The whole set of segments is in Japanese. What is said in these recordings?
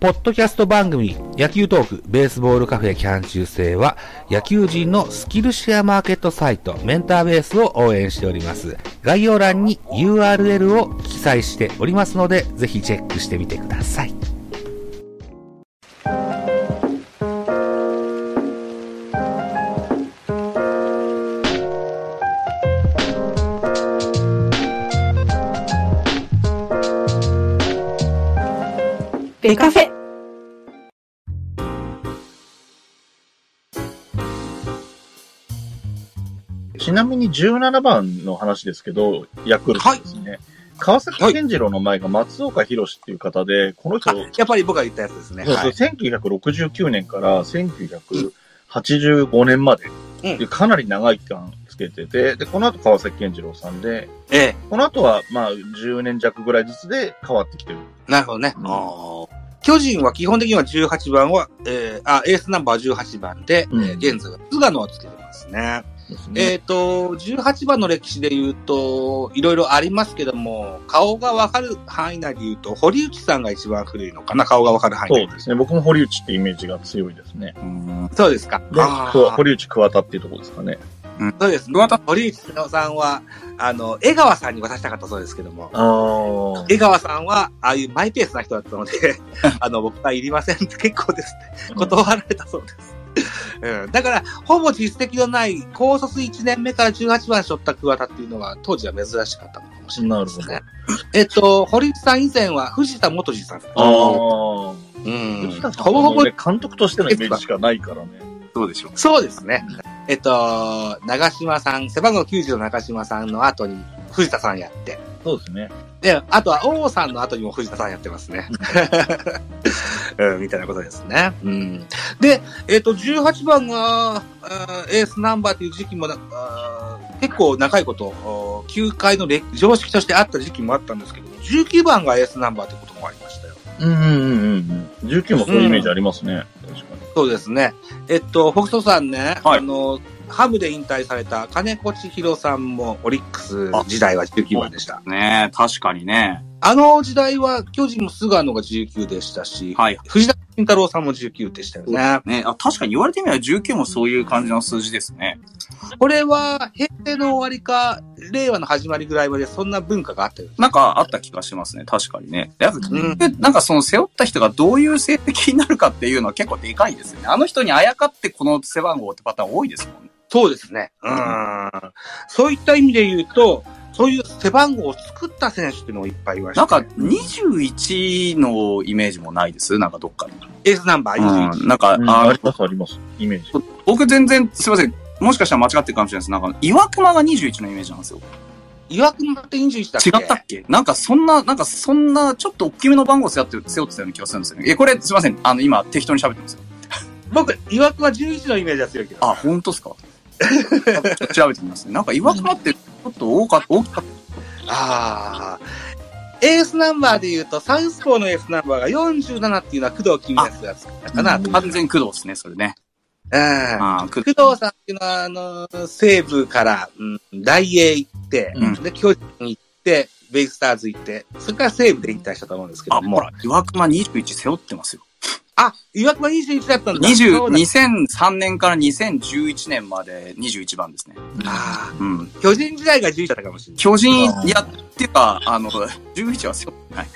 ポッドキャスト番組、野球トーク、ベースボールカフェキャン中制は、野球人のスキルシェアマーケットサイト、メンターベースを応援しております。概要欄に URL を記載しておりますので、ぜひチェックしてみてください。ちなみに17番の話ですけど、ヤクルトですね。川崎健次郎の前が松岡弘っていう方で、この人、あやっぱり僕が言ったやつですね。そうはい。そう1969年から1985年まで、うんでかなり長い期間つけてて、で、この後川崎健次郎さんで、ええ。この後はまあ10年弱ぐらいずつで変わってきてる。なるほどね。うん巨人は基本的には18番は、えー、あ、エースナンバー18番で、うんえー現在は菅野をつけてますね。ですえね。っ、と、18番の歴史で言うと、いろいろありますけども、顔がわかる範囲内で言うと、堀内さんが一番古いのかな、顔がわかる範囲内そうですね。僕も堀内ってイメージが強いですね。そうですか。堀内桑田っていうところですかね。そうです。堀内さんは、あの、江川さんに渡したかったそうですけども。江川さんは、ああいうマイペースな人だったので、あの、僕はいりませんって結構ですって断られたそうです。うん、だから、ほぼ実績のない、高卒1年目から18番背負った桑田っていうのは、当時は珍しかったのかもしれないですね。えっと、堀内さん以前は藤田元次さん。ああ。うん。藤田さんほぼほぼ監督としてのイメージしかないからね。そうでしょう。そうですね。えっと、長島さん、背番号90の長島さんの後に藤田さんやって、そうですね。で、あとは王さんの後にも藤田さんやってますね。うん、みたいなことですね。うん。で、えっ、と、18番が、エースナンバーという時期も結構長いこと、お球界の歴常識としてあった時期もあったんですけど、19番がエースナンバーということもありましたよ。うんうんうんうん。19もそういうイメージありますね。確かに。そうですね。えっと、北斗さんね、はいあの、ハムで引退された金子千尋さんもオリックス時代は19番でした。ね確かにね。あの時代は巨人も菅野が19でしたし、はい。藤田慎太郎さんも19でしたよね。ねあ、確かに言われてみれば19もそういう感じの数字ですね。これは平成の終わりか、令和の始まりぐらいまでそんな文化があったよね。なんかあった気がしますね。確かにね。やっぱ、うんなんかその背負った人がどういう成績になるかっていうのは結構でかいですよね。あの人にあやかってこの背番号ってパターン多いですもんね。そうですね。うん。そういった意味で言うと、そういう背番号を作った選手っていうのもいっぱいいました、なんか21のイメージもないです？なんかどっかに。エースナンバー21。うん。なんか、うんあのありますあります。イメージ。僕全然、すいません。もしかしたら間違ってるかもしれないです。なんか、岩熊が21のイメージなんですよ。岩国って21だっけ？違ったっけ？なんかそんな、なんかそんな、ちょっと大きめの番号背負って、背負ってたような気がするんですよね。え、これすいません。あの、今適当に喋ってますよ。僕、岩隈は11のイメージが強いけど。あ、本当ですか？調べてみますね。なんか岩隈ってちょっと多かった、大きかっああ。エースナンバーで言うと、サウスポーのエースナンバーが47っていうのは工藤公康が作ったかな。た。完全工藤ですね、それね。うん。工藤。さんっていうのは、あの、西武から、うん、ダイエー行って、うんで、巨人行って、ベイスターズ行って、それから西武で引退したと思うんですけど、あ、ほら、岩隈21背負ってますよ。あ、岩隈21だったんだ。20そうだ2003年から2011年まで21番ですね。あうん。あ、巨人時代が11だったかもしれない。巨人やってか、あの、11は背負ってない。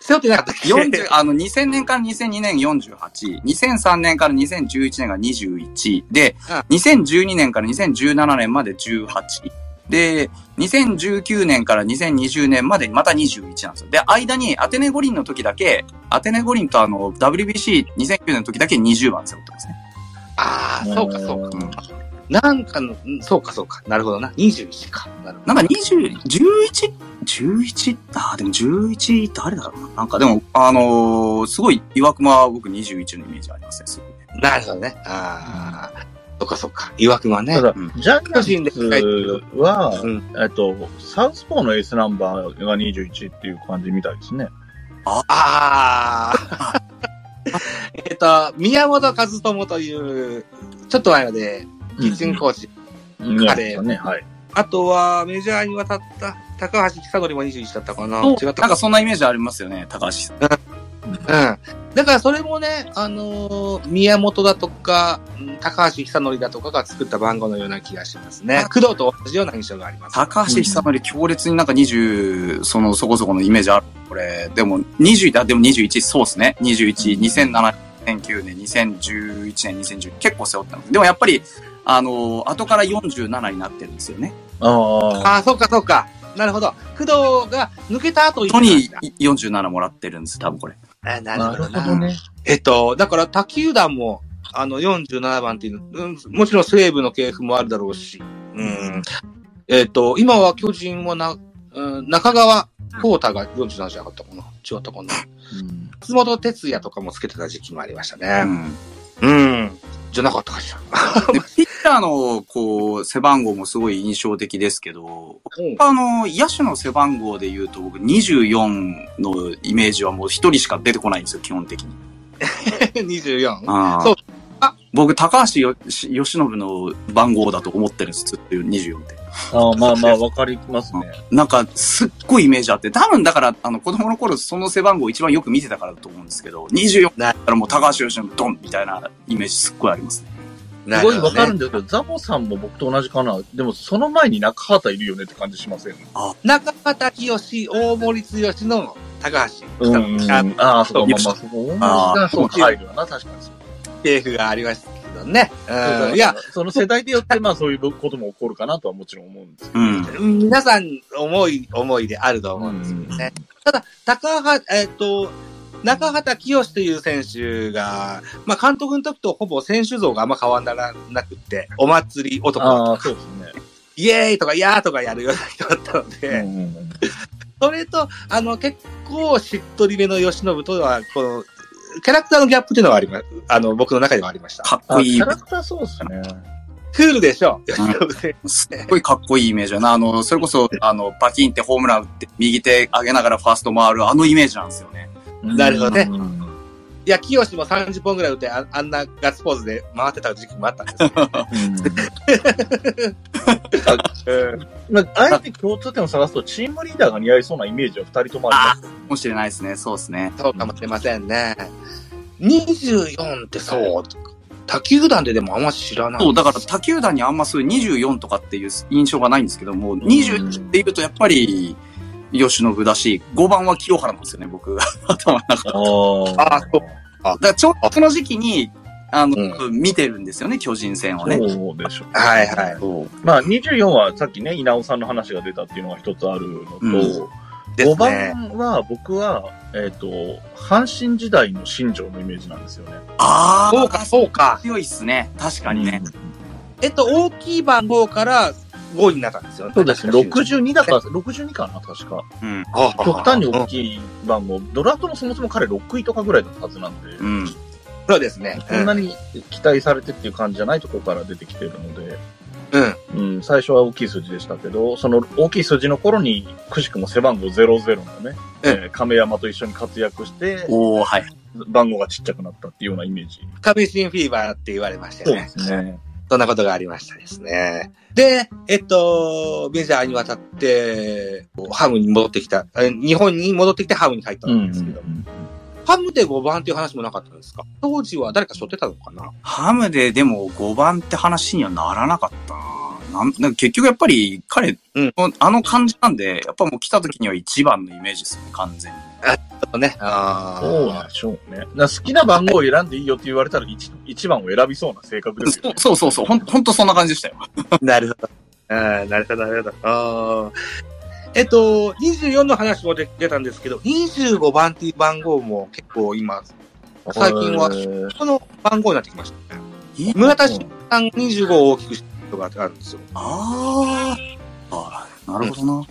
背負ってなかったっけ？40、あの、2000年から2002年48、2003年から2011年が21、で、2012年から2017年まで18、で、2019年から2020年までまた21なんですよ。で、間にアテネ五輪の時だけ、アテネ五輪とあの、WBC2009 年の時だけ20番背負ってますね。ああ、そうかそうか。うんなんかの、うんそうかそうか。なるほどな。21か。なるほど。なんか20、11、11? あー、でも11誰だろうな。なんかでも、あのーすごい岩熊は僕21のイメージありますね、すごいね。なるほどね。ああ、そっかそっか。岩隈はねた。だうん、ジャイアンツは、うんえっと、サウスポーのエースナンバーが21っていう感じみたいですね。ああ。えっと、宮本和智という、ちょっと前まで、キッチンコーチ。うん彼ね、はい。あとは、メジャーに渡った、高橋久典も21だったかな違ったなんかそんなイメージありますよね、高橋。だからそれもね、あのー宮本だとか、うん高橋久典だとかが作った番号のような気がしますね。工藤と同じような印象があります。高橋久典強烈になんか20、そのそこそこのイメージある。これ、でも20、あ、でも21、そうですね。21、2007、2009年、2011年、2010結構背負ったんです。でもやっぱり、あの、後から47になってるんですよね。ああ。ああ、そうかそうか。なるほど。工藤が抜けた後人に47もらってるんです、多分これ。あななるほどね。えっと、だから、他球団も、あの、47番っていうの、うん、もちろん西武の系譜もあるだろうし、うん。えっと、今は巨人はな、うん、中川幸太が47じゃなかったかな違ったかなうん松本哲也とかもつけてた時期もありましたうね。ん。うん。じゃなかったかしら。でピャーの、こう、背番号もすごい印象的ですけど、うんあの、野手の背番号で言うと僕24のイメージはもう一人しか出てこないんですよ、基本的に。24? あーそうあ僕、高橋よし由伸の番号だと思ってるんです、ずっと24って。ああ、まあまあ、わかりますね。なんか、すっごいイメージあって、多分だから、あの、子供の頃その背番号一番よく見てたからだと思うんですけど、24だったらもう高橋由伸ドンみたいなイメージすっごいありますね。すごいわかるねんだけど、ザボさんも僕と同じかな。でも、その前に中畑いるよねって感じしません？中畑清、大森剛の高橋。うん。あああ、そうか、まあまあ、そうそこ、あそうか、入るよな、確かにそう。系譜がありましたけどね。うん。いや、、その世代でよって、まあそういうことも起こるかなとはもちろん思うんですけど。うん。皆さん思い、思いであると思うんですけどね。ただ、高橋、えっ、と、中畑清という選手が、まあ、監督の時とほぼ選手像があんま変わらなくって、お祭り男、ああ、そうですね。イエーイとか、やーとかやるような人だったので、うんうんそれと、あの、結構しっとりめの吉信とは、この、キャラクターのギャップっていうのはありま、あの、僕の中ではありました。あ、かっこいいキャ。ラクターそうですね。クールでしょ、吉信選すっごいかっこいいイメージだな。あの、それこそ、あの、バキンってホームラン打って、右手上げながらファースト回る、あのイメージなんですよね。なるほどねうんいや、清も30本ぐらい打ってあ、あんなガッツポーズで回ってた時期もあったんですよ。うん まあ、あえて共通点を探すと、チームリーダーが似合いそうなイメージは二人ともあります。かもしれないですね。そうですね。そうかもしれませんね。24ってそう、他球団ででもあんま知らない。そう、だから他球団にあんまそういう24とかっていう印象がないんですけども、21って言うとやっぱり、吉信だし、5番は清原なんですよね、僕。頭の中で。ああそうだからちょうどその時期に、あの、う見てるんですよね、巨人戦をね。そうでしょう。はいはい。まあ、24はさっきね、稲尾さんの話が出たっていうのが一つあるのと、うんです5ね。番は僕は、えっ、と、阪神時代の新庄のイメージなんですよね。ああ、そうか、そうか。強いっすね。確かにね。えっと、大きい番号から5になったんですよね。そうですね。確か62だから、62かな、確か。うん。極端に大きい番号。ドラフトもそもそも彼6位とかぐらいだったはずなんで、うん。そうですね。そんなに期待されてっていう感じじゃないところから出てきてるので、うん。うん、最初は大きい数字でしたけど、その大きい数字の頃に、くしくも背番号00のね、えー亀山と一緒に活躍して、おー、はい。番号がちっちゃくなったっていうようなイメージ。亀新フィーバーって言われましたよね。すね。そんなことがありましたですね。で、えっと、メジャーに渡って、ハムに戻ってきた、え日本に戻ってきてハムに入ったんですけど、ハムで5番っていう話もなかったんですか？当時は誰か背負ってたのかな？ハムででも5番って話にはならなかったな。なんなんか結局やっぱり彼、うんあの感じなんで、やっぱもう来た時には1番のイメージですよね、完全に。ちょっとね。あそうでしょうね。だから好きな番号を選んでいいよって言われたら 1, 一番を選びそうな性格ですよね。そうそうそう、ほんほんとそんな感じでしたよ。なるほど。あーなるほど、なるほど。あーえっと、24の話も出出たんですけど、25番っていう番号も結構今、最近はえーこの番号になってきましたね。村田俊さんが25を大きくしたことがあるんですよ。あーあー、なるほどな。うん。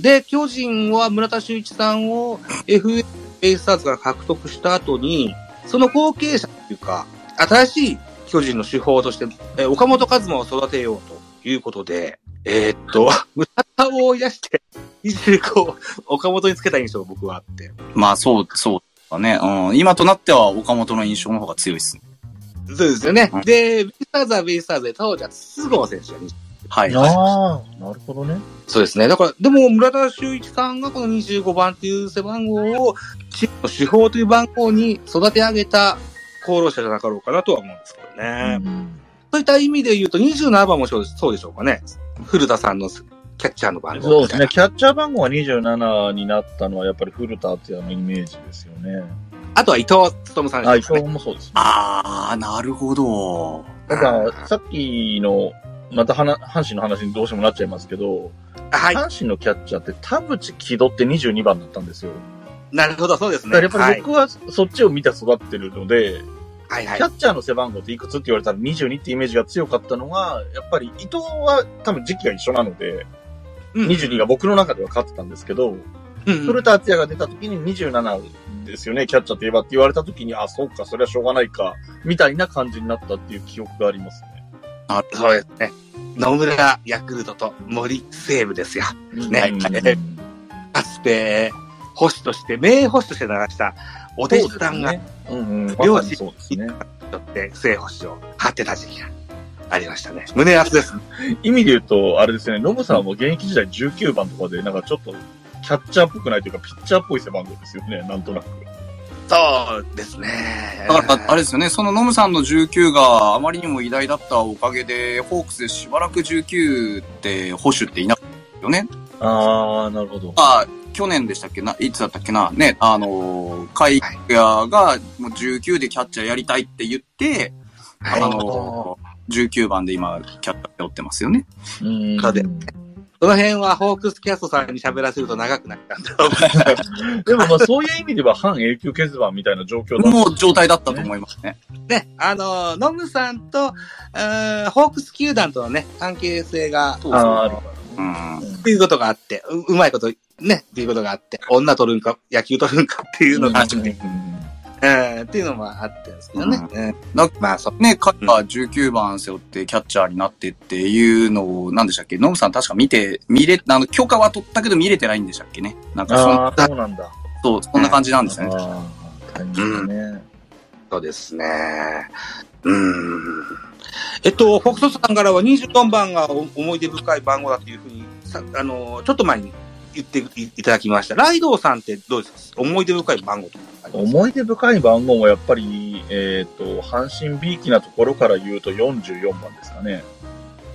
で、巨人は村田修一さんを FA ベイスターズが獲得した後に、その後継者っていうか、新しい巨人の手法として、えー岡本和真を育てようということで、えーっと、村田を追い出して、25を岡本につけた印象が僕はあって。まあそう、そうだね。うん。今となっては岡本の印象の方が強いっすね。そうですよねうん。で、ベイスターズはベイスターズで、当時は菅生選手がはい。ああ、なるほどね。そうですね。だから、でも村田修一さんがこの25番っていう背番号をチームの手法という番号に育て上げた功労者じゃなかろうかなとは思うんですけどね。そういった意味で言うと27番もそうでそうでしょうかね。古田さんのキャッチャーの番号。そうですね。。キャッチャー番号が27になったのは、やっぱり古田っていうのイメージですよね。あとは伊藤勉さんあ、伊ですね。藤もそうですね。あー、なるほど。だから、さっきの、また阪神の話にどうしてもなっちゃいますけど、はい。阪神のキャッチャーって田淵木戸って22番だったんですよ。なるほど、そうですね。だからやっぱり僕はそっちを見て育ってるので、はい、はいキャッチャーの背番号っていくつって言われたら22ってイメージが強かったのが、やっぱり伊藤は多分時期が一緒なので、うん22が僕の中では勝ってたんですけど、うんうん古田敦也が出た時に27ですよね、キャッチャーといえばって言われた時に、あ、そうか、それはしょうがないか、みたいな感じになったっていう記憶がありますね。なるそうですね。野村ヤクルトと森西武ですよ。ねうんはいかつて、保守として、名保守として流した、お弟子さんが、うんうん、両親に。とって、正保守を張ってた時期がありましたね。胸熱です。意味で言うと、あれですね、ノブさんも現役時代19番とかで、なんかちょっと、キャッチャーっぽくないというか、ピッチャーっぽい背番号ですよね、なんとなく。そうですね。だから、あれですよね、そのノムさんの19があまりにも偉大だったおかげで、ホークスでしばらく19って保守っていなかったよね。あー、なるほど。あ、去年でしたっけな？いつだったっけな？ね、あの、海野がもう19でキャッチャーやりたいって言って、はいあの、19番で今、キャッチャー背負ってますよね。うんその辺はホークスキャストさんに喋らせると長くなっちゃうんだろうなでもまあそういう意味では半永久欠番みたいな状況だもう状態だったと思いますね。ね、あの、ノムさんと、うーんホークス球団とのね、関係性が、あーあるうん。っていうことがあって、ううまいこと、ね、っていうことがあって、女取るんか、野球取るんかっていうのがうんうん、っていうのもあってですけどね。うんだまあ、そう。ね、彼が19番背負ってキャッチャーになってっていうのを、何でしたっけ？ノムさん確か見て、見れ、あの、許可は取ったけど見れてないんでしたっけね？なんかそそうなんだ。そう、そんな感じなんですよね。ああ、大変ですね。そうですね。うん。えっと、フォクトさんからは24番がお思い出深い番号だというふうに、さあの、ちょっと前に言っていいただきました。ライドウさんってどうですか？思い出深い番号とか思い出深い番号もやっぱり、えっ、と、阪神 B 期なところから言うと44番ですかね。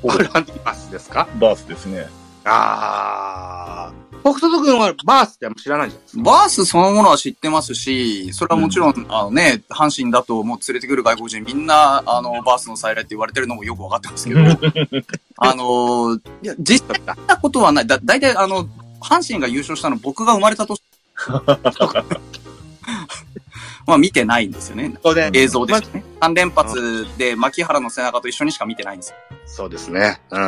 これランディバースですか？バースですね。ああ。フォクト君はバースってあんま知らないんじゃないですかバースそのものは知ってますし、それはもちろん、あのね、阪神だともう連れてくる外国人みんな、あの、バースの再来って言われてるのもよくわかってますけど、あの、いや、実際見たことはない。だ、大体あの、阪神が優勝したの僕が生まれた年。まあ見てないんですよね。映像ですね。3連発で牧原の背中と一緒にしか見てないんですよ。そうですね。うん。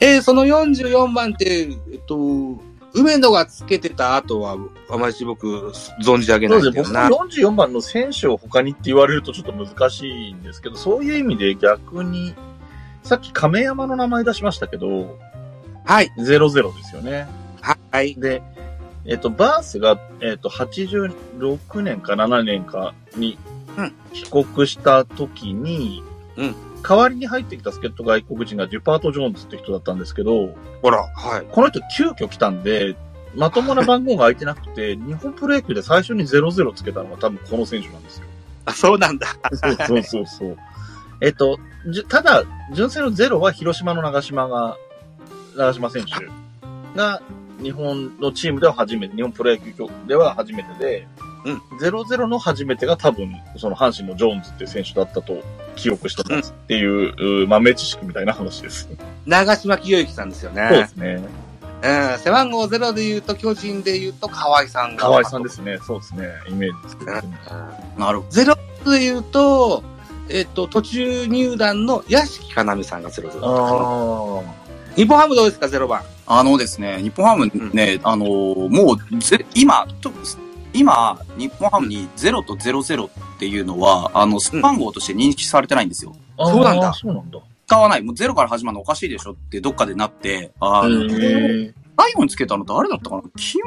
えーその44番って、えっと、梅野がつけてた後は、あまり僕、存じ上げなそですね。いうんだよな。僕も44番の選手を他にって言われるとちょっと難しいんですけど、そういう意味で逆に、さっき亀山の名前出しましたけど、はい。00ですよね。はい。で、えっ、と、バースが、えっ、と、86年か7年かにうん帰国した時に、うん代わりに入ってきた助っ人外国人がデュパート・ジョーンズって人だったんですけど、ほら、はい。この人急遽来たんで、まともな番号が空いてなくて、日本プロ野球で最初に00つけたのが多分この選手なんですよ。あ、そうなんだ。そうそうそうそう。えっと、じゅただ、純正のゼロは広島の長島が、長島選手が日本のチームでは初めて、日本プロ野球では初めてで、うん00の初めてが多分、その阪神のジョーンズっていう選手だったと記憶してますっていう、う豆知識みたいな話です。長島清之さんですよそうでね。すね。うん。背番号0で言うと、巨人で言うと、河合さんが。河合さんですね。そうですね。イメージですけど、うん。なるほゼロで言うと、えっと、途中入団の屋敷かなみさんがゼロゼロだったかな。あ日本ハムどうですか、ゼロ番？あのですね、日本ハムね、あのーもうぜ、今、と今、日本ハムに0と00っていうのは、あの、ス番号として認識されてないんですよ。あ。そうなんだそうなんだ。使わない。もう0から始まるのおかしいでしょってどっかでなって、あの、へ最後につけたの誰だったかな？木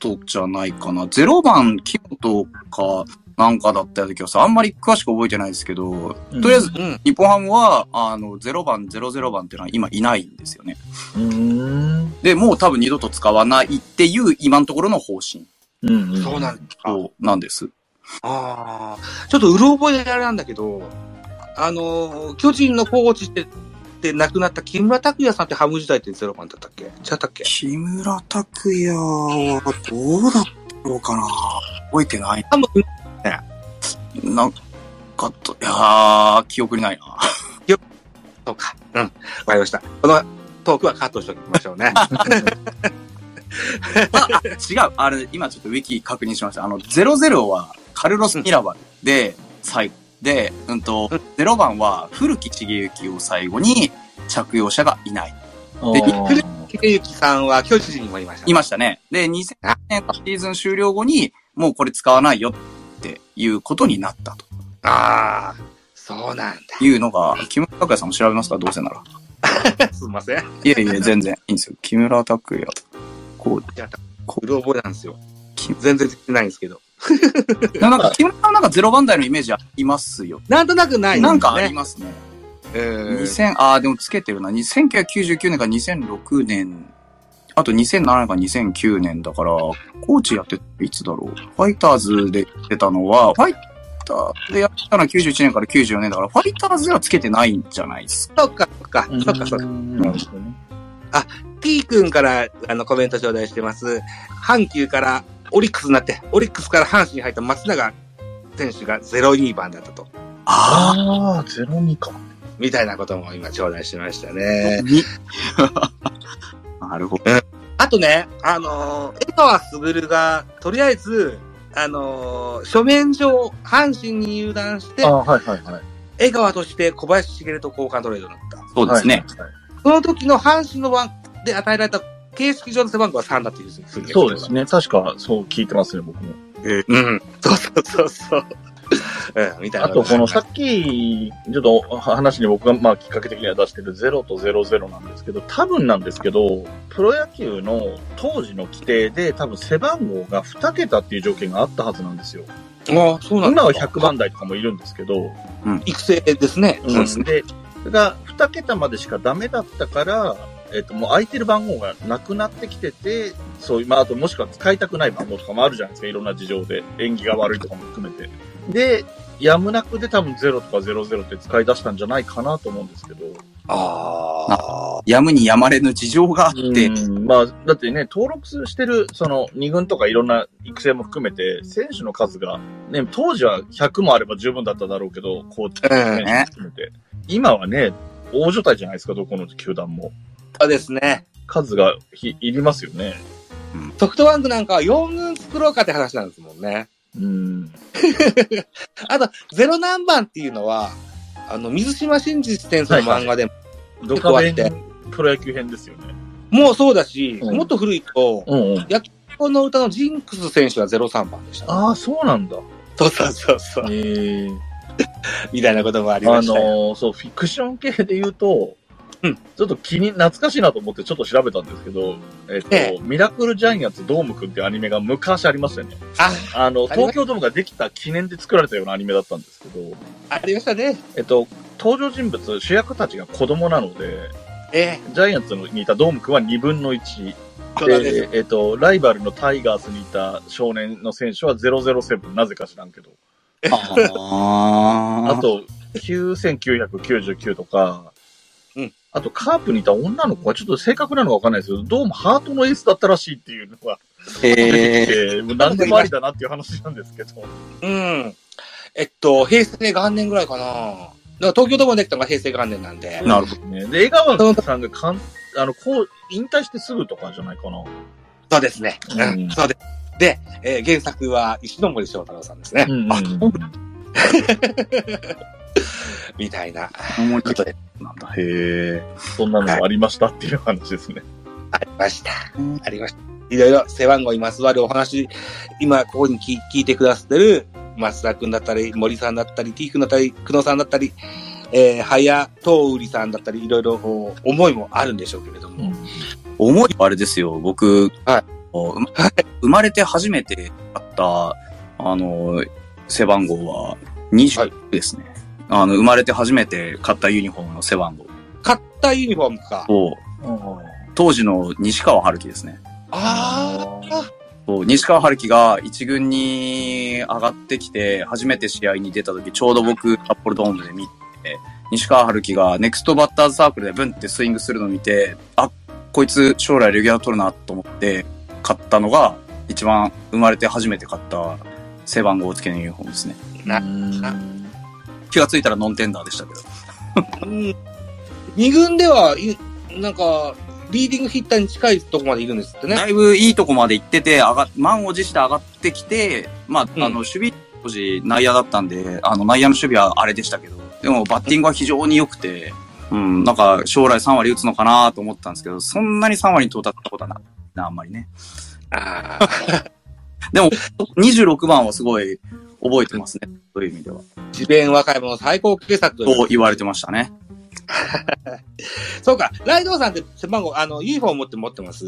本じゃないかな ?0 番木本かなんかだったような気がする。あんまり詳しく覚えてないですけど、うんとりあえず、うん。日本ハムは、あの、0番、00番っていうのは今いないんですよね。で、もう多分二度と使わないっていう今のところの方針。うんうん。そうなんですか。そうなんです。ああ。ちょっとうろ覚えであれなんだけど、あのー、巨人のコーチって、で亡くなった木村拓哉さんってハム時代ってゼロ番だったっけ？違ったっけ？木村拓哉は、どうだったろうかな？覚えてない。ハム、なんかと、いやー、記憶にないな。そうか。うん。わかりました。このトークはカットしておきましょうね。あ、違う。あれ、今ちょっとウィキ確認しました。あの、00はカルロス・ミラバルで、最後。で、うんと、0番は古木茂之を最後に着用者がいない。で古木秀幸さんは巨人にもいました、いましたね。で、2000年シーズン終了後に、もうこれ使わないよっていうことになったとああ、そうなんいうのが、木村拓哉さんも調べますか？どうせなら。だ。すいません。いやいや、全然いいんですよ。木村拓哉。こう、うろ覚えなんですよ。全然できてないんですけど。なんか、木村さんなんか0番台のイメージありますよ。なんとなくない。なんかありますね。うん2000、ああ、でもつけてるな。1999年から2006年、あと2007年から2009年だから、コーチやっていつだろう？ファイターズで出たのは、ファイターでやったのは91年から94年だから、ファイターズではつけてないんじゃないですか。そっか、そっか、そっか、そっか。なるほどね。T 君からあのコメント頂戴してます。阪急からオリックスになって、オリックスから阪神に入った松永選手が02番だったと。あああ、ゼロ二か。みたいなことも今頂戴しましたね。になるほど。あとね、あのー江川卓が、とりあえず、あのー書面上、阪神に入団してはいはいはい。江川として小林茂と交換トレードになった。そうですね。その時の阪神の番で与えられた形式上の背番号は3だっていうふうにそうです。ね。確か、そう聞いてますね、僕も。うん。そうそうそうそう。うん、みたいな。あと、このさっき、ちょっと話に僕が、まあ、きっかけ的には出してる0と00なんですけど、多分なんですけど、プロ野球の当時の規定で多分背番号が2桁っていう条件があったはずなんですよ。ああ、そうなんだ。今は100番台とかもいるんですけど、育成ですね。うん、で、それが2桁までしかダメだったから、えっ、と、もう空いてる番号がなくなってきてて、そういう、まあ、あともしくは使いたくない番号とかもあるじゃないですか、いろんな事情で。縁起が悪いとかも含めて。で、やむなくで多分0とか00って使い出したんじゃないかなと思うんですけど。ああ。やむにやまれぬ事情があって、うんまあ、だってね、登録してる、その、2軍とかいろんな育成も含めて、選手の数が、ね、当時は100もあれば十分だっただろうけど、コーチ、選手も含めて。今はね、大所帯じゃないですか、どこの球団も。そうですね。数がひいりますよね。ソフトバンクなんかは4軍作ろうかって話なんですもんね。うん。あと、ゼロ何番っていうのは、あの、水島真司先生の漫画でも、ドカベンプロ野球編ですよね。もうそうだし、うんもっと古いと、うんうん。この歌のジンクス選手は03番でした、ああ、そうなんだ。そうそうそうそう。ええ みたいなこともありあましたよ。のーそう、フィクション系で言うと、うんちょっと気に、懐かしいなと思ってちょっと調べたんですけど、えっ、と、えミラクルジャイアンツドームくんってアニメが昔ありましたよね。あ、あの、東京ドームができた記念で作られたようなアニメだったんですけど、ありましたね。えっと、登場人物、主役たちが子供なので、えジャイアンツにいたドームくんは2分の1。そうなんでえっと、ライバルのタイガースにいた少年の選手は007、なぜか知らんけど。ああと、9999とか、うんあと、カープにいた女の子がちょっと正確なのかわかんないですけど、どうもハートのエースだったらしいっていうのが出てきえて、もう何でもありだなっていう話なんですけど。うん。えっと、平成元年ぐらいかな。だから東京ドームができたのが平成元年なんで。なるほど。ね、で、江川さんがかん、あの、こう、引退してすぐとかじゃないかな。そうですね。ううんん、そうです。で、えー原作は石ノ森章太郎さんですね。うんあ みたいな思いことでなんだ。へえ。そんなのもありましたっていう話ですね。ありました。ありました。いろいろ背番号にまつわるお話、今ここに聞聞いてくださってる松田くんだったり、森さんだったり、T くんだったり、久野さんだったり、えー、早東売さんだったり、いろいろ思いもあるんでしょうけれども。思いはあれですよ。僕、はい 生まれて初めて買った、あの、背番号は20ですね。あの、生まれて初めて買ったユニフォームの背番号買ったユニフォームか。を、当時の西川春樹ですね。ああ、そう西川春樹が一軍に上がってきて、初めて試合に出た時、ちょうど僕、札幌ドームで見て、西川春樹がネクストバッターズサークルでブンってスイングするのを見て、あ、こいつ将来レギュラー取るなと思って買ったのが、一番生まれて初めて買った背番号付けのユニフォームですね。なうん気がついたらノンテンダーでしたけど。うん二軍では、いなんか、リーディングヒッターに近いとこまでいるんですってね。だいぶいいとこまで行ってて、上が、満を持して上がってきて、まあ、うんあの、守備、当時内野だったんで、あの、内野の守備はあれでしたけど、でもバッティングは非常に良くて、うん、なんか将来3割打つのかなと思ったんですけど、そんなに3割に到達したことはないな、あんまりね。ああ。でも、26番はすごい覚えてますね。そういう意味では。智弁和歌山の最高傑作とと言われてましたね。そうか。ライドウさんって背番号、あの、ユニフォームって持ってます？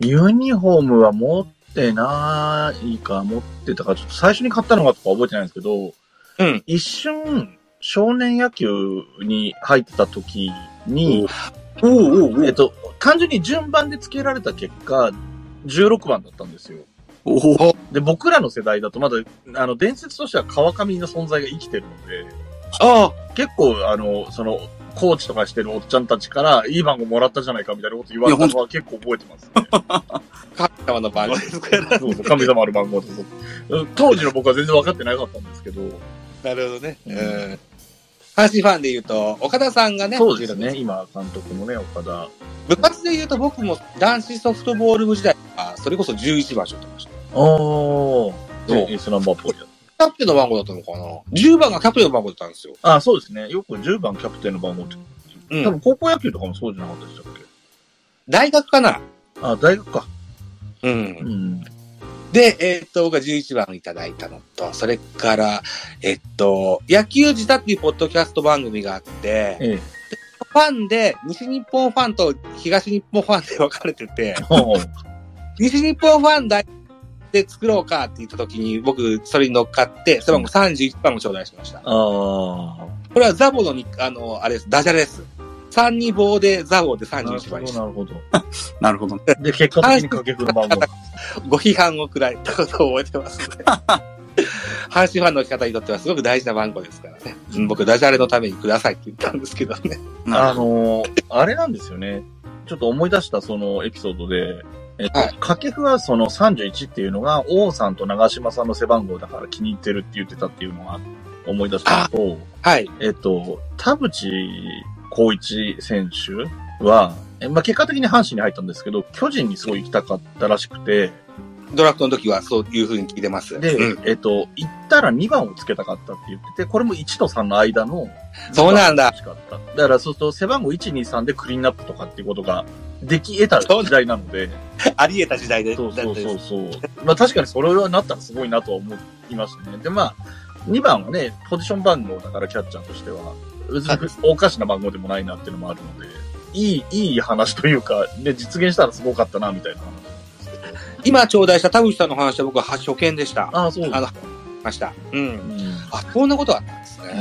ユニフォームは持ってないか、持ってたか、ちょっと最初に買ったのかとか覚えてないんですけど、うん。一瞬、少年野球に入ってた時に、おうおうおえっと、単純に順番で付けられた結果、16番だったんですよ。で、僕らの世代だとまだ、あの、伝説としては川上の存在が生きてるので、あ結構、あの、その、コーチとかしてるおっちゃんたちから、いい番号もらったじゃないかみたいなこと言われたのは結構覚えてます、ね。あ、神様の番号ですから。そうそう、神様の番号と当時の僕は全然分かってなかったんですけど、なるほどね。ううんん。阪神ファンで言うと、岡田さんがね、そうですね、今、監督のね、岡田。部活で言うと僕も男子ソフトボール部時代は、それこそ11番しってました。おー。そうエースナンバーっぽいやつ。キャプテンの番号だったのかな ?10 番がキャプテンの番号だったんですよ。あ、そうですね。よく10番キャプテンの番号って。うん多分高校野球とかもそうじゃなかったでしたっけ？大学かな？あ、大学か。う。うんん。で、えっと、僕が11番いただいたのと、それから、えっと、野球自宅っていうポッドキャスト番組があって、ええ。ファンで、西日本ファンと東日本ファンで分かれてて、おー西日本ファンだで作ろうかって言った時に、僕、それに乗っかって、背番号31番を頂戴しました。あこれはザボのに、あの、あれです、ダジャレです。3に棒でザボであ。なる31ほど、番にした。なるほど。なるほど ね。で、結果的に掛布の番号。ご批判を食らったことを覚えてますね。阪神ファンの方にとってはすごく大事な番号ですからね。うん僕、ダジャレのためにくださいって言ったんですけどね。あなるほど。のーあれなんですよね。ちょっと思い出したそのエピソードで、えっと、はい掛布はその31っていうのが、王さんと長嶋さんの背番号だから気に入ってるって言ってたっていうのが思い出したのと、はい。えっと、田淵光一選手は、えまあ、結果的に阪神に入ったんですけど、巨人にすごい行きたかったらしくて、ドラフトの時はそういう風に聞いてます。で、うんえっと、行ったら2番をつけたかったって言ってて、これも1と3の間の、そうなんだ。欲しかった。だからそうすると背番号1、2、3でクリーンナップとかっていうことができ得た時代なので、あり得た時代で。そうそうそうそう。まあ確かにそれはなったらすごいなとは思いましたね。でまあ、2番はね、ポジション番号だからキャッチャーとしては、おかしな番号でもないなっていうのもあるので、いい、いい話というか、ね、実現したらすごかったな、みたいな話。今頂戴した田淵さんの話は僕は初見でした。ああ、そうあのました。うん。うん。あ、こんなことあったんですね。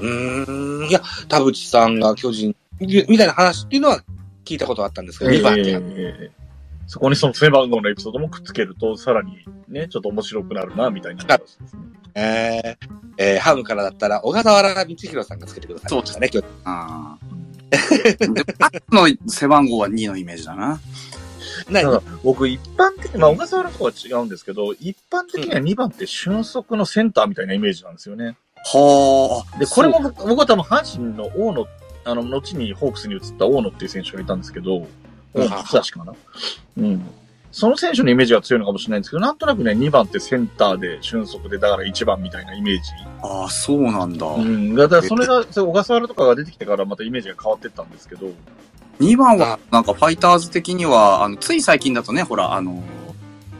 うーん。いや、田淵さんが巨人、みみたいな話っていうのは聞いたことあったんですけど、ええ2番って。ええそこにその背番号のエピソードもくっつけると、さらにね、ちょっと面白くなるな、みたいな話ですね。えーえーハムからだったら、小笠原道弘さんがつけてくださいましたね、今日。あーでも、パッの背番号は2のイメージだな。何？ただ僕一般的に、まあ小笠原とかは違うんですけど、一般的には2番って俊足のセンターみたいなイメージなんですよね。はあ。で、これも僕僕は多分阪神の大野、あの、後にホークスに移った大野っていう選手がいたんですけど、大野久志かな。うん。その選手のイメージが強いのかもしれないんですけど、なんとなくね、2番ってセンターで俊足で、だから1番みたいなイメージ。ああ、そうなんだ。うん。だからそれが、それ小笠原とかが出てきてからまたイメージが変わってったんですけど、2番は、なんかファイターズ的には、あの、つい最近だとね、ほら、あの、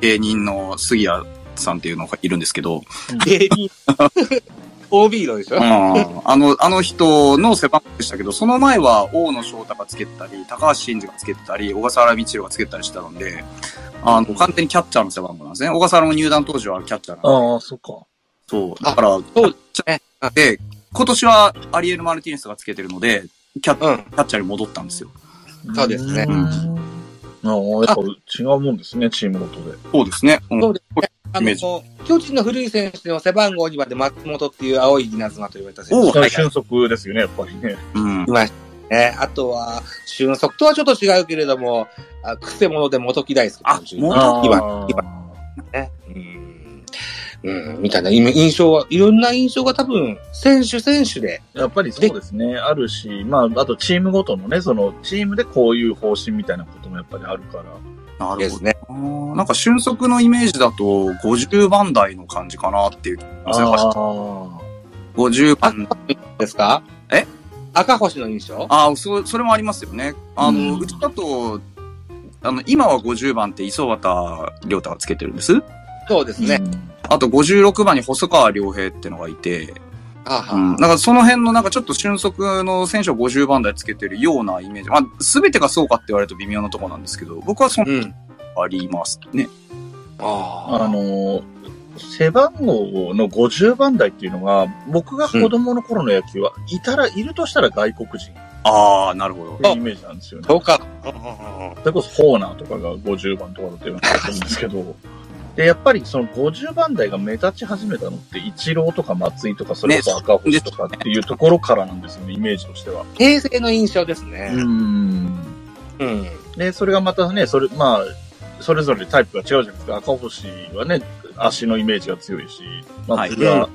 芸人の杉谷さんっていうのがいるんですけど、芸人。OB のでしょ？うんあの、あの人の背番号でしたけど、その前は大野翔太がつけてたり、高橋真司がつけてたり、小笠原道弘がつけてたりしてたので、あの、完全にキャッチャーの背番号なんですね。小笠原も入団当時はキャッチャーなんで。ああ、そっか。そう。だから、そうね。で、今年はアリエル・マルティネスがつけてるので、キャッ,、うん。キャッチャーに戻ったんですよ。そうですねんああ、やっぱ違うもんですね、チームごとで。そうですね。うんそうですね。あの巨人の古い選手の背番号2番で松本っていう青い稲妻と言われた選手俊足ですよね、やっぱりね。うん。ましたね。あとは、俊足とはちょっと違うけれども、あくせ者で元木大輔あ選手。もうあ今、今あね。うん。うん、みたいな今印象は、いろんな印象が多分、選手選手で、やっぱりそうですね、あるし、まあ、あとチームごとのね、その、チームでこういう方針みたいなこともやっぱりあるから。なるほど。ですね。なんか俊足のイメージだと50番台の感じかなっていう気がしますね。あ50あ番。ですか？え？赤星の印象？ああ、そ、それもありますよね。あの、ううんちだと、あの、今は50番って磯畑亮太がつけてるんです。あ。そうですね。あと56番に細川良平ってのがいて、あはうん。なんかその辺のなんかちょっと俊足の選手を50番台つけてるようなイメージ。まあ、すべてがそうかって言われると微妙なところなんですけど、僕はそんうありますね。ああの、背番号の50番台っていうのが、僕が子供の頃の野球は、いたら、いるとしたら外国人っああ、なるほど。イメージなんですよね。そうか。それこそホーナーとかが50番とかだって言われてるんですけど、で、やっぱりその50番台が目立ち始めたのって、イチローとか松井とか、それこそ赤星とかっていうところからなんですよね、イメージとしては。平成の印象ですね。ん。うん。で、それがまたね、それ、まあ、それぞれタイプが違うじゃないですか。赤星はね、足のイメージが強いし、松井は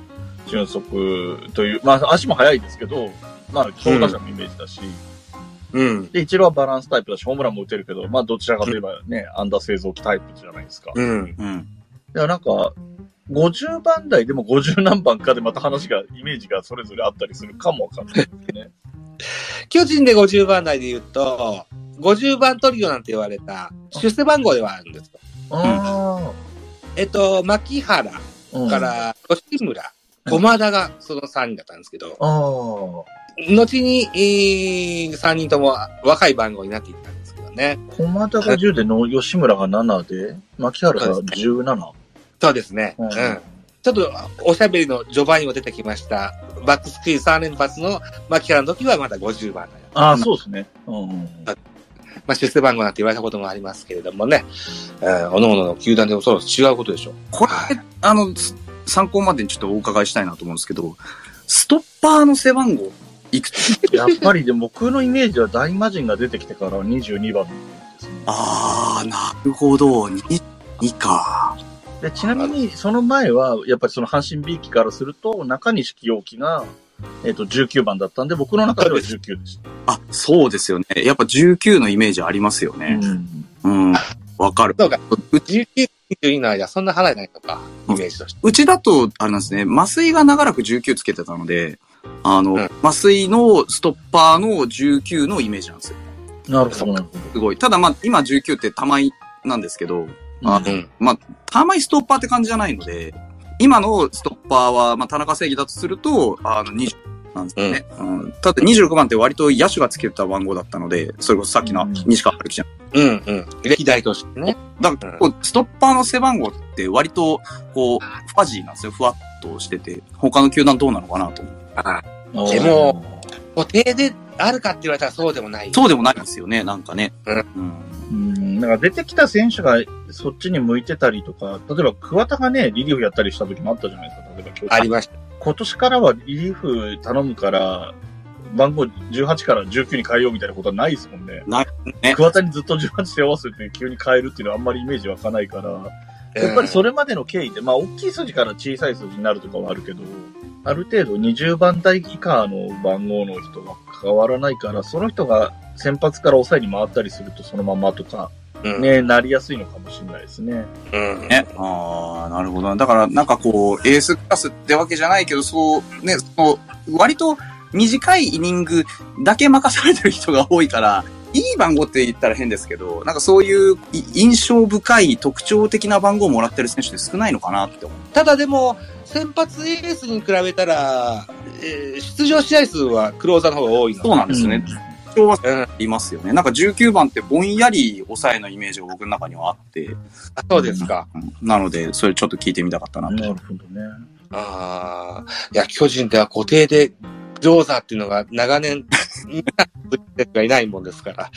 俊足という、まあ足も速いですけど、まあ強打者のイメージだし、うん。で、一郎はバランスタイプだし、ホームランも打てるけど、まあどちらかといえばね、アンダー製造機タイプじゃないですか。うん。うん。だからなんか、50番台でも50何番かでまた話が、イメージがそれぞれあったりするかもわかんないですね。巨人で50番台で言うと、50番トリオなんて言われた、出世番号ではあるんですよ。あえっと、牧原から、吉村、駒田がその3人だったんですけど、ああ。後に、えー、3人とも若い番号になっていったんですけどね。駒田が10での、吉村が7で、牧原が17。そうですね。ううんん。ちょっと、おしゃべりの序盤にも出てきました。バックスクリーン3連発の牧原の時はまだ50番台だったああ、そうですね。うん。まあ、出世番号なんて言われたこともありますけれどもね。えー、おのおのの球団でもそろそろ違うことでしょう。これ、あの、す参考までにちょっとお伺いしたいなと思うんですけど、ストッパーの背番号、いくつ？やっぱりでも僕のイメージは大魔神が出てきてから22番ですね。あー、なるほど。2、2か。で、ちなみにその前は、やっぱりその阪神 B 期からすると、中西清樹が、えっ、と、19番だったんで、僕の中では19でした。あ、そうですよね。やっぱ19のイメージありますよね。うん。わかる。そうか。う19、22の間、そんな離れないのか、イメージとして。うちだと、あれなんですね、麻酔が長らく19つけてたので、あの、うん麻酔のストッパーの19のイメージなんですよ。なるほど、すごい。ただまあ、今19って玉井なんですけど、ど。あうん。まあ、玉井ストッパーって感じじゃないので、今のストッパーは、まあ、田中正義だとすると、あの、20なんですよね。うん。ただ26番って割と野手がつけた番号だったので、それこそさっきのうん西川春樹じゃん。うん、うん。歴代としてね。だから、こうストッパーの背番号って割と、こう、ファジーなんですよ。ふわっとしてて、他の球団どうなのかなと思う。ああーでも、固定であるかって言われたらそうでもない。そうでもないんですよね、なんかね。うんうん。から出てきた選手がそっちに向いてたりとか、例えば桑田がね、リリーフやったりした時もあったじゃないですか、例えば今日ありました。今年からはリリーフ頼むから、番号18から19に変えようみたいなことはないですもんね。ないね桑田にずっと18背負わせて急に変えるっていうのはあんまりイメージ湧かないから、やっぱりそれまでの経緯で、まあ大きい数字から小さい数字になるとかはあるけど、ある程度20番台以下の番号の人は変わらないから、その人が先発から抑えに回ったりするとそのままとか、うん。ね、なりやすいのかもしれないですね。うん。ね。ああ、なるほど。だから、なんかこう、エースクラスってわけじゃないけど、そう、ね、そう、割と短いイニングだけ任されてる人が多いから、いい番号って言ったら変ですけど、なんかそういうい印象深い特徴的な番号をもらってる選手って少ないのかなって思う。ただでも、先発エースに比べたら、えー出場試合数はクローザーの方が多いの。そうなんですね。うん。いますよね。なんか19番ってぼんやり抑えのイメージが僕の中にはあって、あそうですか。うんなので、それちょっと聞いてみたかったなと。なるほどね。ああ。いや、巨人では固定で、ジョーザーっていうのが長年、がいないもんですから。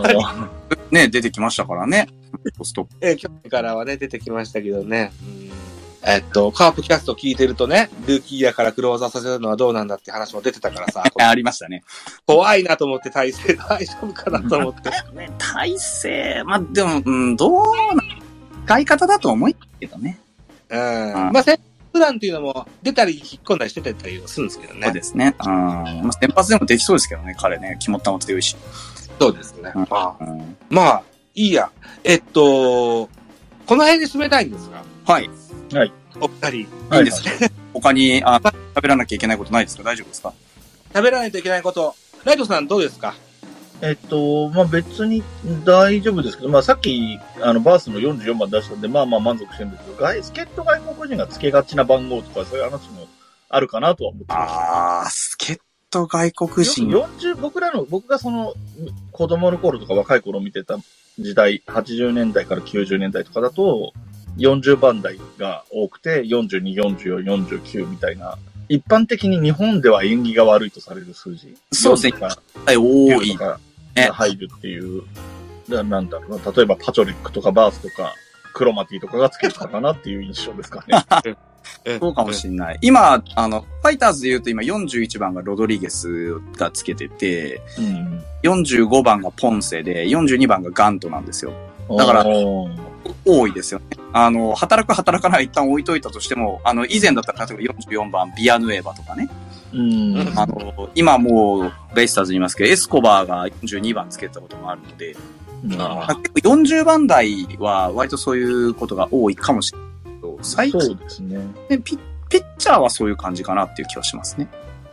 ね、出てきましたからね。ポストえー、去年からはね、出てきましたけどね。うんえっと、カープキャスト聞いてるとね、ルーキーやからクローザーさせるのはどうなんだって話も出てたからさ、ありましたね。怖いなと思って体勢大丈夫かなと思って。ね、体勢、まあ、でも、うん、どうな、使い方だと思うけどね。うん。まあ、先普段っていうのも出たり引っ込んだりしてたりはするんですけどね。そうですね。うん。まあ、先発でもできそうですけどね、彼ね。肝っ玉強いし。そうですね。うんまあ、うんまあ、いいや。えっと、この辺で締めたいんですが、はい。いお二人。いんですね。他に、あ、食べらなきゃいけないことないですか？大丈夫ですか？食べらないといけないこと。ライトさんどうですか？えっと、まあ、別に大丈夫ですけど、まあ、さっき、あの、バースの44番出したんで、まあまあ満足してるんですけど、外、助っ人外国人が付けがちな番号とか、そういう話もあるかなとは思ってます。あー、助っ人外国人。40、僕らの、僕がその、子供の頃とか若い頃見てた時代、80年代から90年代とかだと、40番台が多くて、42、44、49みたいな、一般的に日本では縁起が悪いとされる数字。そうですね4とかはい、多9いが入るっていう、ななんだろうな、例えばパチョリックとかバースとか、クロマティとかがつけてたかなっていう印象ですかね。そうかもしれない。今、あの、ファイターズで言うと今41番がロドリゲスがつけてて、うん。45番がポンセで、42番がガントなんですよ。だから多いですよね。あの、働く働かない一旦置いといたとしても、あの、以前だったら例えば44番ビアヌエバとかね。うん。あの、今もうベイスターズにいますけど、エスコバーが42番つけたこともあるので、あ結構40番台は割とそういうことが多いかもしれないけど、最近そうですね。ピピッチャーはそういう感じかなっていう気はしますね。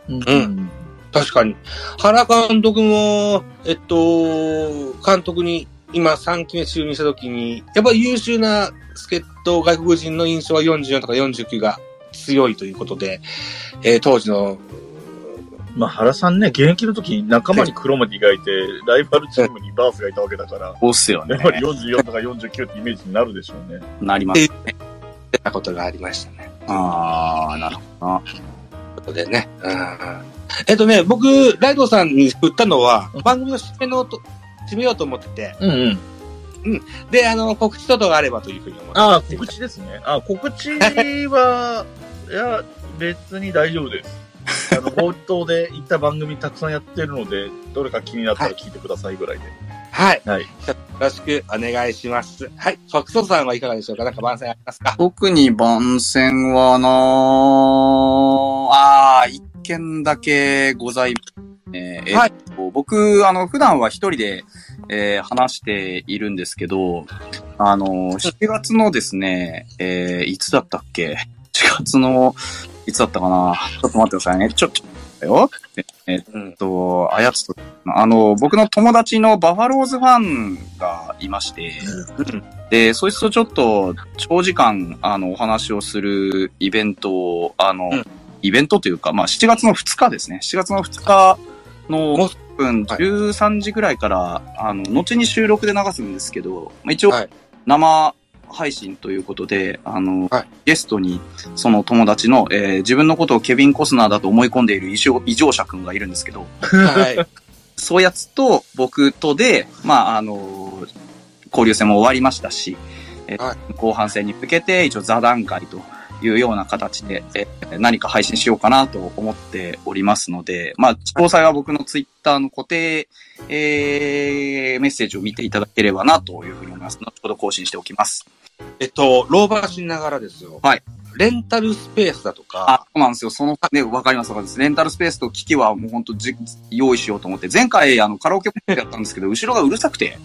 うん確かに。原監督も、えっと、監督に今3期目就任した時に、やっぱり優秀な助っ人外国人の印象は44とか49が強いということで、えー当時の、まあ、原さんね、現役の時仲間にクロマティがいて、ライバルチームにバースがいたわけだから、そうっすよねやっ。ぱり44とか49ってイメージになるでしょうね。なりますね。出たことがありましたね。あー、なるほどな。ということでね。うんえっとね、僕、ライドさんに振ったのは、番組の締めのと、締めようと思ってて、うんうん。で、あの、告知等々があればというふうに思って。ああ、告知ですね。あ告知は、いや、別に大丈夫です。あの、冒頭で言った番組たくさんやってるので、どれか気になったら聞いてくださいぐらいで。はい。はい。よろしくお願いします。はい。フォックソさんはいかがでしょうか？なんか番宣ありますか？特に番宣はなあー、一件だけございますね。えっと、はい僕、あの、普段は一人で、えー話しているんですけど、あの、7月のですね、えーいつだったっけ ?7 月の、いつだったかな？ちょっと待ってくださいね。ちょ、ちょっとよ。えっうん。と、あやつと、あの、僕の友達のバファローズファンがいまして、で、そいつとちょっと長時間、あの、お話をするイベントを、あの、うんイベントというか、まあ、7月の2日ですね。7月の2日の、分13時ぐらいから、あの、後に収録で流すんですけど、まあ、一応はい、生配信ということで、あの、はいゲストに、その友達の、えー自分のことをケビン・コスナーだと思い込んでいる異常異常者くんがいるんですけど、はい。そうやつと僕とで、まあ、あの、交流戦も終わりましたし、えーは後半戦に向けて一応座談会というような形で、えー何か配信しようかなと思っておりますので、まあ、詳細は僕のツイッターの固定、えーメッセージを見ていただければなというふうに思います。後ほど更新しておきます。えっと、老婆しながらですよ。はい。レンタルスペースだとあか、、そうなんですよ。その、ね、わかりますわかります。レンタルスペースと機器はもう本当じ用意しようと思って、前回あのカラオケやったんですけど、後ろがうるさくて、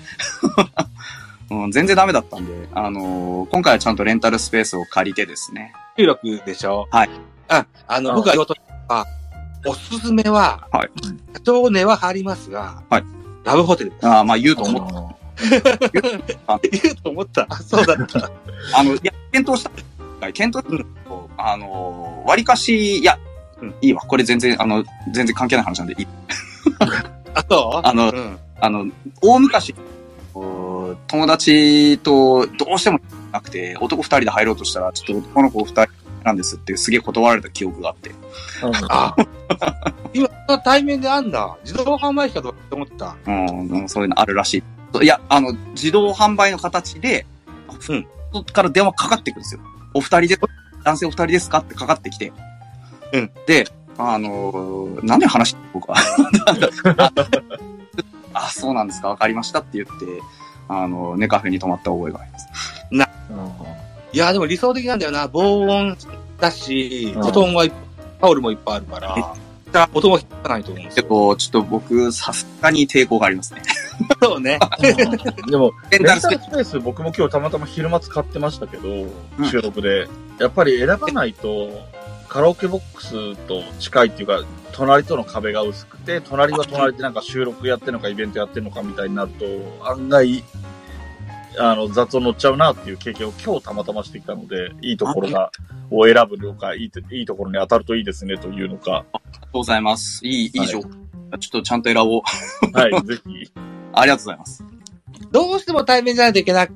うん、全然ダメだったんで、あのー今回はちゃんとレンタルスペースを借りてですね。収録でしょ？はい。あ、あの、あ僕が言おうとあ、おすすめは、はい。多少値は張りますが、はい。ラブホテルです。あーまあ言うと思っ 言うと思った。あそうだった。た。あの、いや、検討した。検討したと、あのー割かし、いや、うんいいわ。これ全然、あの、全然関係ない話なんでいい。あ、そう？あのうん。あの、大昔、友達とどうしてもなくて、男二人で入ろうとしたら、ちょっと男の子二人なんですってすげえ断られた記憶があって。あ、今、対面であんだ。自動販売機かと思ってた。うん、うんそういうのあるらしい。いや、あの、自動販売の形で、うんそこから電話かかってくるんですよ。お二人で、男性お二人ですかってかかってきて。うん。で、あのー、何で話して僕は。あ、そうなんですか、わかりましたって言って、あの、ネカフェに泊まった覚えがあります。いや、でも理想的なんだよな。防音だし、うん布団はいっタオルもいっぱいあるから、音も引かないと思うんですよ。でこう、ちょっと僕、さすがに抵抗がありますね。そうね。でも、レンタルスペース僕も今日たまたま昼間使ってましたけど、うん収録で。やっぱり選ばないと、カラオケボックスと近いっていうか、隣との壁が薄くて、隣は隣でなんか収録やってるのかイベントやってるのかみたいになると、案外、あの、雑音乗っちゃうなっていう経験を今日たまたましてきたので、いいところが、を選ぶのか、いいと、いいところに当たるといいですねというのか、ありがとうございます。いい、いはいい情報。ちょっとちゃんと選ぼう。はい、ぜひ。ありがとうございます。どうしても対面じゃないといけない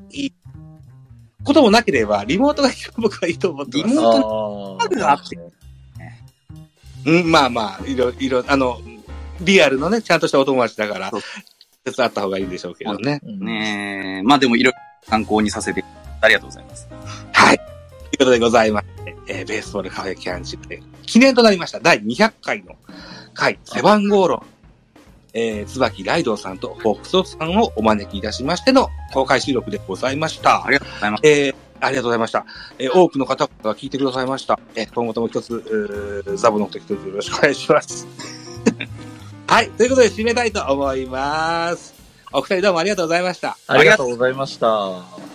こともなければ、リモートが一番僕はいいと思ってます。リモあートがあってうん、まあまあ、いろいろ、あの、リアルのね、ちゃんとしたお友達だから手伝った方がいいでしょうけどね。ーねえ。まあでもいろいろ参考にさせて、ありがとうございます。はい。ということでございまして、えーベースボールカフェキャンチで、記念となりました第200回の回、背番号論、えー、椿ライドウさんとフォックソフさんをお招きいたしましての公開収録でございました。ありがとうございます。えーありがとうございました。えー多くの方が聞いてくださいました。えー今後とも一つ、うーザボのこと一つよろしくお願いします。はい。ということで締めたいと思います。お二人どうもありがとうございました。ありがとうございました。